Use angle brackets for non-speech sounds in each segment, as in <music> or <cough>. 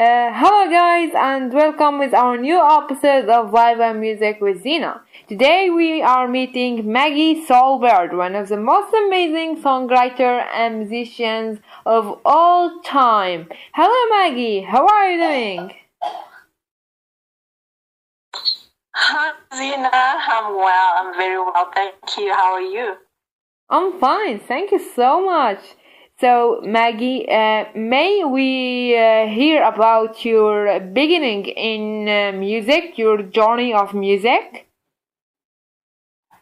Uh, hello guys and welcome with our new episode of Live and Music with Zeena. Today we are meeting Maggie Soul Bird, one of the most amazing songwriter and musicians of all time. Hello Maggie, how are you doing? Hi Zeena, I'm well, I'm very well, thank you. How are you? I'm fine, thank you so much. So, Maggie, uh, may we uh, hear about your beginning in uh, music, your journey of music?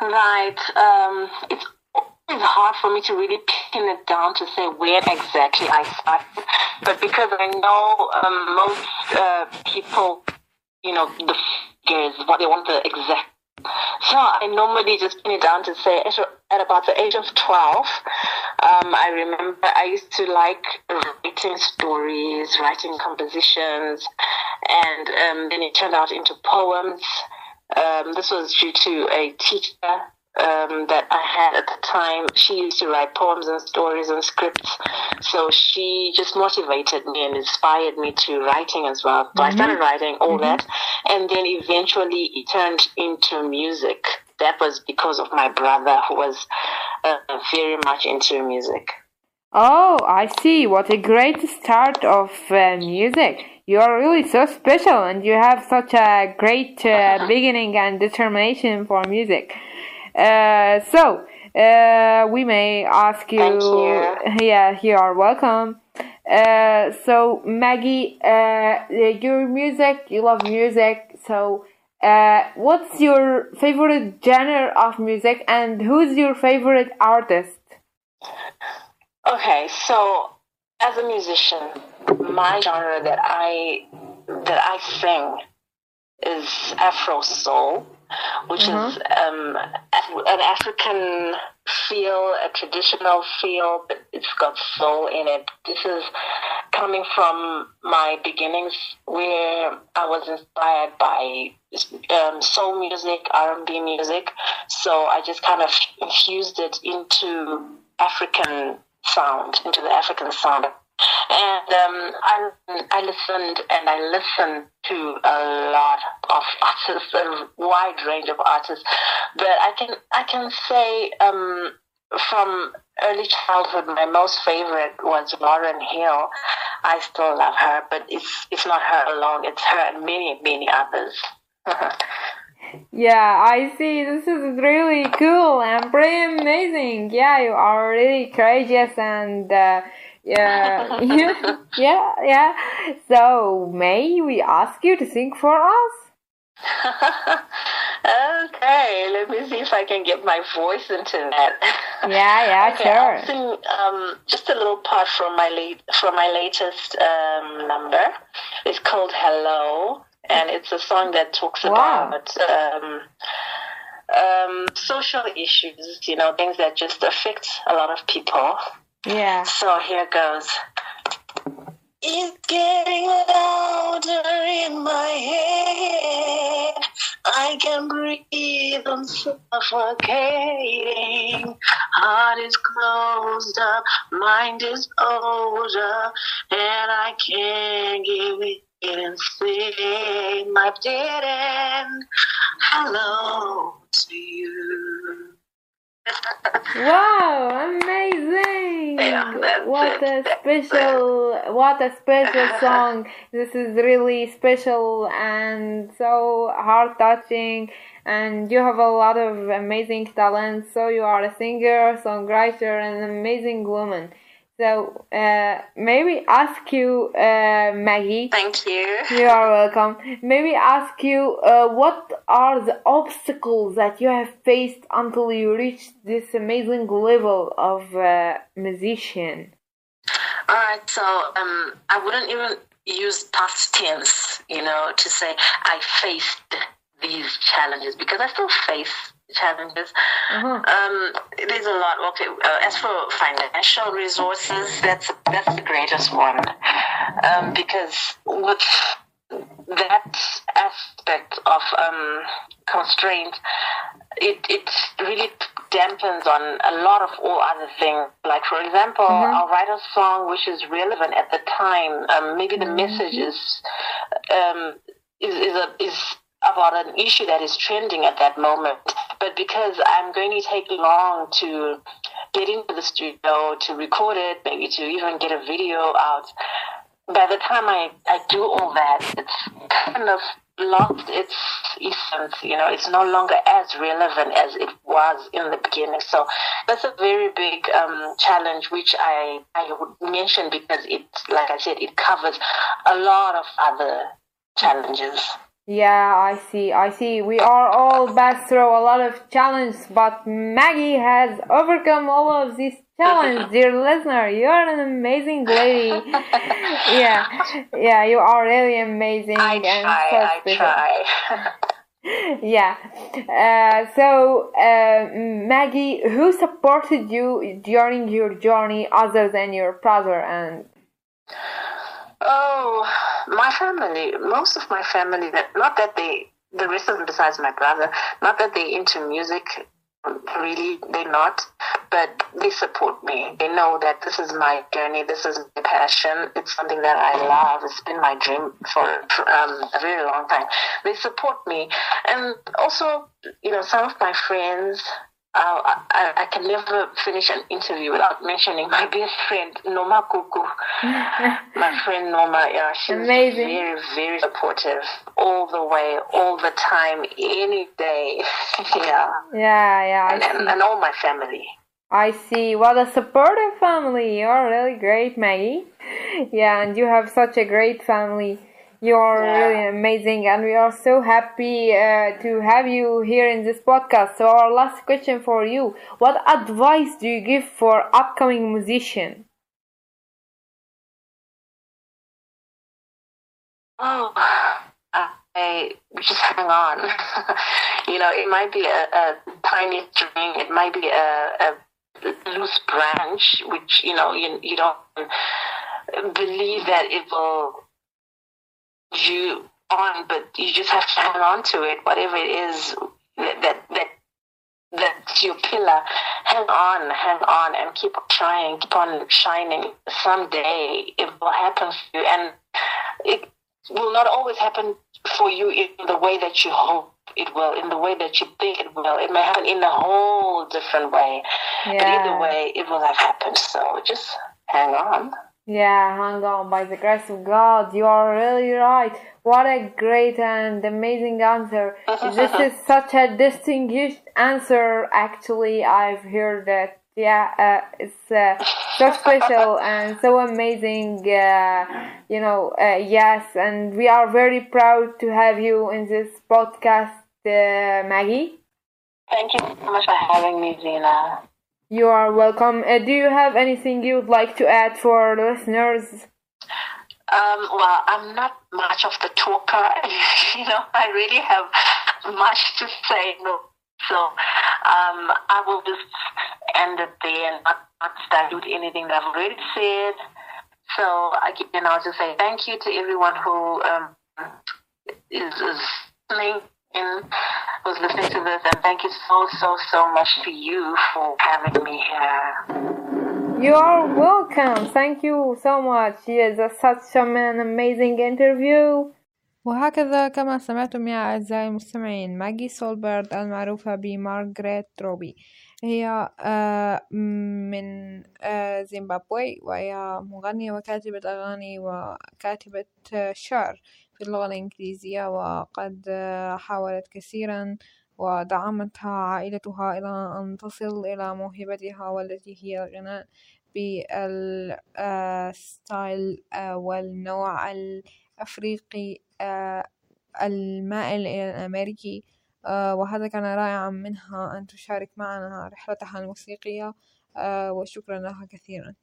Right. Um, it's always hard for me to really pin it down to say where exactly I started, but because I know um, most uh, people, you know, the figures, what they want the exact so I normally just pin it down to say at about the age of 12, um, I remember I used to like writing stories, writing compositions, and um, then it turned out into poems. Um, this was due to a teacher um, that I had at the time, she used to write poems and stories and scripts. So she just motivated me and inspired me to writing as well. So mm-hmm. I started writing all mm-hmm. that. And then eventually it turned into music. That was because of my brother who was uh, very much into music. Oh, I see. What a great start of uh, music. You are really so special and you have such a great uh, <laughs> beginning and determination for music. Uh, so uh, we may ask you, you. Yeah, you are welcome. Uh, so Maggie, uh, your music, you love music. So, uh, what's your favorite genre of music, and who's your favorite artist? Okay, so as a musician, my genre that I that I sing is Afro soul which mm-hmm. is um, an African feel, a traditional feel, but it's got soul in it. This is coming from my beginnings where I was inspired by um, soul music, R&B music. So I just kind of infused it into African sound, into the African sound and um, I, I listened and I listened to a lot of artists, a wide range of artists. But I can I can say um, from early childhood, my most favorite was Lauryn Hill. I still love her, but it's it's not her alone. It's her and many many others. <laughs> Yeah, I see. This is really cool and pretty amazing. Yeah, you are really courageous and uh, yeah, <laughs> <laughs> yeah, yeah. So, may we ask you to sing for us? <laughs> okay, let me see if I can get my voice into that. Yeah, yeah, okay, sure. I'll sing um, just a little part from my late from my latest um, number. It's called "Hello," and it's a song that talks wow. about. Um, um, social issues, you know, things that just affect a lot of people. Yeah. So here goes. It's getting louder in my head. I can breathe, I'm suffocating. Heart is closed up, mind is older, and I can't give it and say my dead end. Hello to you. <laughs> wow, what a special, what a special <laughs> song! This is really special and so heart touching. And you have a lot of amazing talent. So you are a singer, songwriter, and an amazing woman. So, uh, maybe ask you, uh, Maggie. Thank you. You are welcome. Maybe ask you, uh, what are the obstacles that you have faced until you reached this amazing level of uh, musician? All right. So, um, I wouldn't even use past tense, you know, to say I faced these challenges because I still face challenges. Mm-hmm. Um, there's a lot. Okay, uh, as for financial resources, that's that's the greatest one um, because with that aspect of um, constraint, it it really dampens on a lot of all other things. Like, for example, Mhm. I'll write a song which is relevant at the time. Um, maybe the Mhm. message is, um, is, is, a, is about an issue that is trending at that moment. But because I'm going to take long to get into the studio, to record it, maybe to even get a video out, by the time I, I do all that, it's kind of lost its essence. You know, it's no longer as relevant as it was in the beginning. So that's a very big um, challenge, which I, I would mention because it, like I said, it covers a lot of other challenges. Yeah, I see. I see. We are all passed through a lot of challenges, but Maggie has overcome all of these challenges. <laughs> Dear listener, you are an amazing lady. <laughs> yeah, yeah, you are really amazing I and try, so I try. <laughs> yeah. Uh, so, uh, Maggie, who supported you during your journey other than your brother and Oh, my family. Most of my family. That not that they. The rest of them, besides my brother, not that they into music. Really, they're not. But they support me. They know that this is my journey. This is my passion. It's something that I love. It's been my dream for, for um, a very long time. They support me, and also, you know, some of my friends. Uh, I, I can never finish an interview without mentioning my best friend Noma Kuku. <laughs> My friend Norma, yeah, she's Amazing. very, very supportive all the way, all the time, any day. <laughs> yeah. yeah, yeah, And, and, and all my family. I see. What a supportive family. You're really great, Maggie. <laughs> Yeah, and you have such a great family. You're Yeah. really amazing, and we are so happy uh, to have you here in this podcast. So, our last question for you What advice do you give for upcoming musician? Oh, I just hang on. <laughs> you know, it might be a, a tiny string, it might be a, a loose branch, which, you know, you, you don't believe that it will you on, but you just have to hang on to it, whatever it is that, that, that that's your pillar. Hang on, hang on, and keep on trying, keep on shining. Someday it will happen for you, and it will not always happen for you in the way that you hope it will, in the way that you think it will. It may happen in a whole different way, but either way, it will have happened. So just hang on. Yeah, hang on by the grace of God. You are really right. What a great and amazing answer. <laughs> This is such a distinguished answer. Actually, I've heard that. Yeah, uh, it's uh, so special <laughs> and so amazing. Uh, you know, uh, yes, and we are very proud to have you in this podcast, uh, Maggie. Thank you so much for having me, Zeena. You are welcome. Uh, do you have anything you would like to add for our listeners? Um, well, I'm not much of the talker. <laughs> you know, I really have much to say. No. So um, I will just end it there and not, not dilute anything that I've already said. So again, I'll just say thank you to everyone who um, is, is listening in, who's listening to this, and thank you so, so, so much to you for having me here. You are welcome. Thank you so much. Yes, that's such an amazing interview. وهكذا كما سمعتم يا أعزائي المستمعين ماجي سولبرد المعروفة بمارغريت روبي هي آه، من آه، زيمبابوي وهي مغنية وكاتبة أغاني وكاتبة آه، شعر في اللغة الإنجليزية وقد حاولت كثيرا ودعمتها عائلتها إلى أن تصل إلى موهبتها والتي هي الغناء بالستايل والنوع الأفريقي المائل إلى الأمريكي. وهذا كان رائعا منها أن تشارك معنا رحلتها الموسيقية. آه، وشكرا لها كثيرا.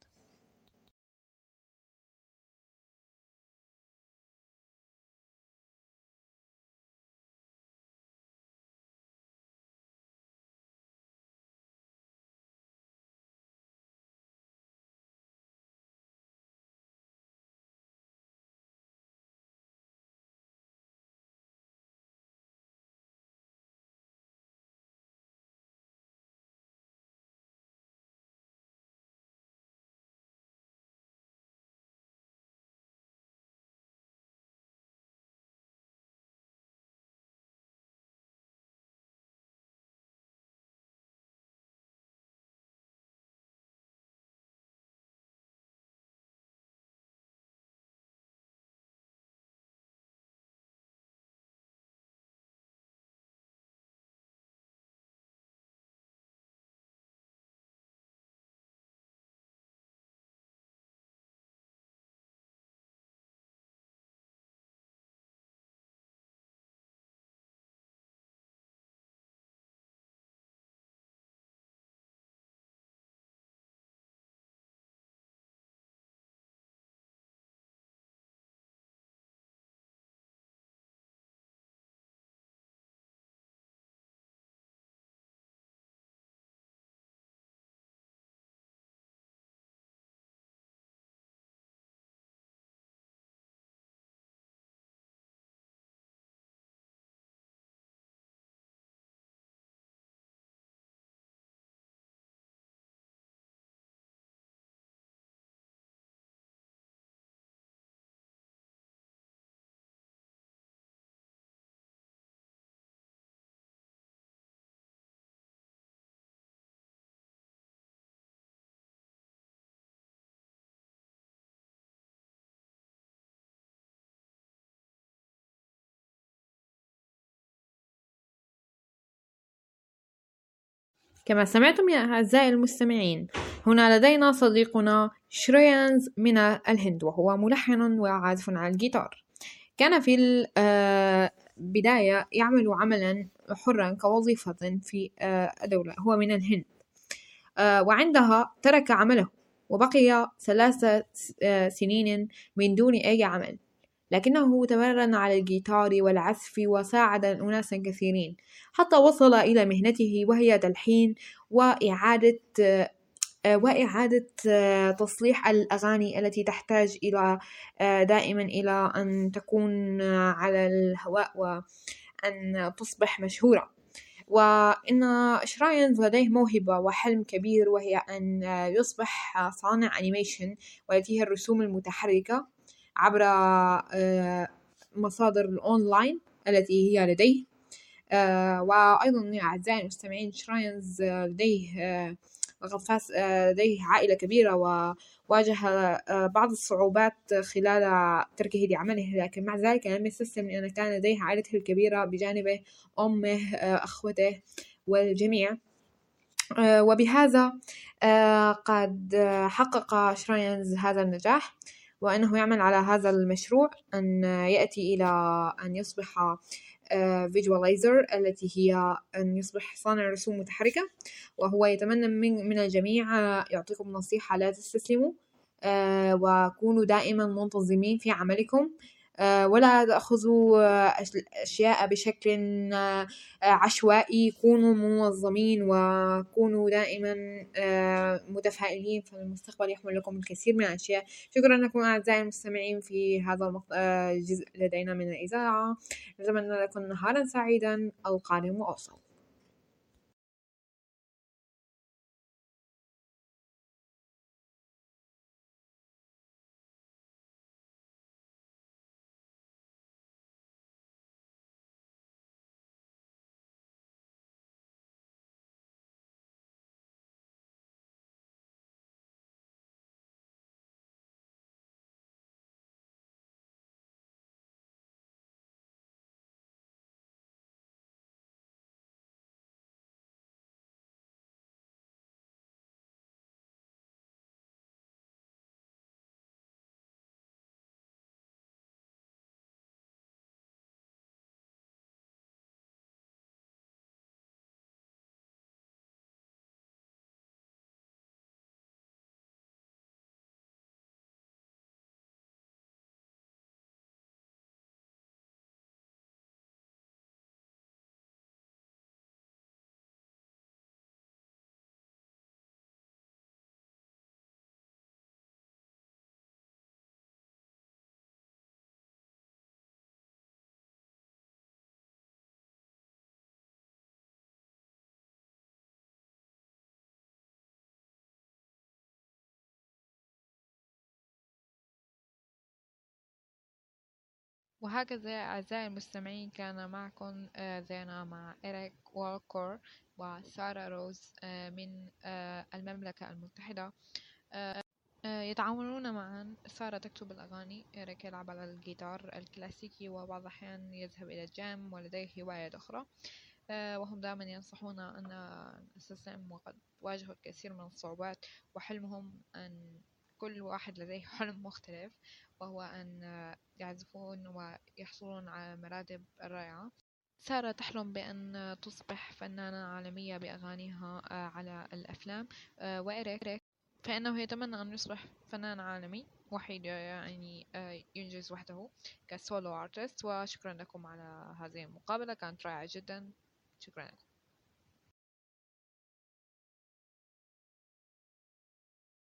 كما سمعتم يا أعزائي المستمعين هنا لدينا صديقنا شريانز من الهند وهو ملحن وعازف على الجيتار. كان في البداية يعمل عملا حرا كوظيفة في الدولة هو من الهند. وعندها ترك عمله وبقي ثلاث سنين من دون أي عمل. لكنه تمرن على الجيتار والعزف وساعد أناسا كثيرين حتى وصل إلى مهنته وهي تلحين وإعادة وإعادة تصليح الأغاني التي تحتاج إلى دائما إلى أن تكون على الهواء وأن تصبح مشهورة. وإن شراينز لديه موهبة وحلم كبير وهي أن يصبح صانع أنيميشن والتي هي الرسوم المتحركة. عبر مصادر الأونلاين التي هي لديه. وأيضا يا أعزائي المستمعين شراينز لديه وقد فاز لديه عائلة كبيرة وواجه بعض الصعوبات خلال تركه لعمله لكن مع ذلك لم يستسلم لأن كان لديه عائلته الكبيرة بجانبه أمه أخوته والجميع. وبهذا قد حقق شراينز هذا النجاح. وأنه يعمل على هذا المشروع أن يأتي إلى أن يصبح فيجوالايزر التي هي أن يصبح صانع رسوم متحركة وهو يتمنى من, من الجميع يعطيكم نصيحة لا تستسلموا وكونوا دائما منتظمين في عملكم. ولا تأخذوا أشياء بشكل عشوائي كونوا منظمين وكونوا دائما متفائلين فالمستقبل يحمل لكم الكثير من الأشياء. شكرا لكم أعزائي المستمعين في هذا الجزء لدينا من الإذاعة. نتمنى لكم نهارا سعيدا. القادم وأوصل. وهكذا أعزائي المستمعين كان معكم زينا مع إريك والكور وسارة روز من المملكة المتحدة. يتعاونون معا. سارة تكتب الأغاني إريك يلعب على الجيتار الكلاسيكي وبعض الأحيان يذهب إلى الجيم ولديه هوايات أخرى. وهم دائما ينصحون أن نستسلم وقد واجهوا الكثير من الصعوبات وحلمهم أن كل واحد لديه <laughs> حلم مختلف وهو أن يعزفون ويحصلون على مراتب رائعة. سارة تحلم بأن تصبح فنانة عالمية بأغانيها على الأفلام. وإريك فإنه يتمنى أن يصبح فنان عالمي وحيد يعني ينجز وحده كسولو أرتست. وشكرا لكم على هذه المقابلة كانت رائعة جدا. شكرا لكم.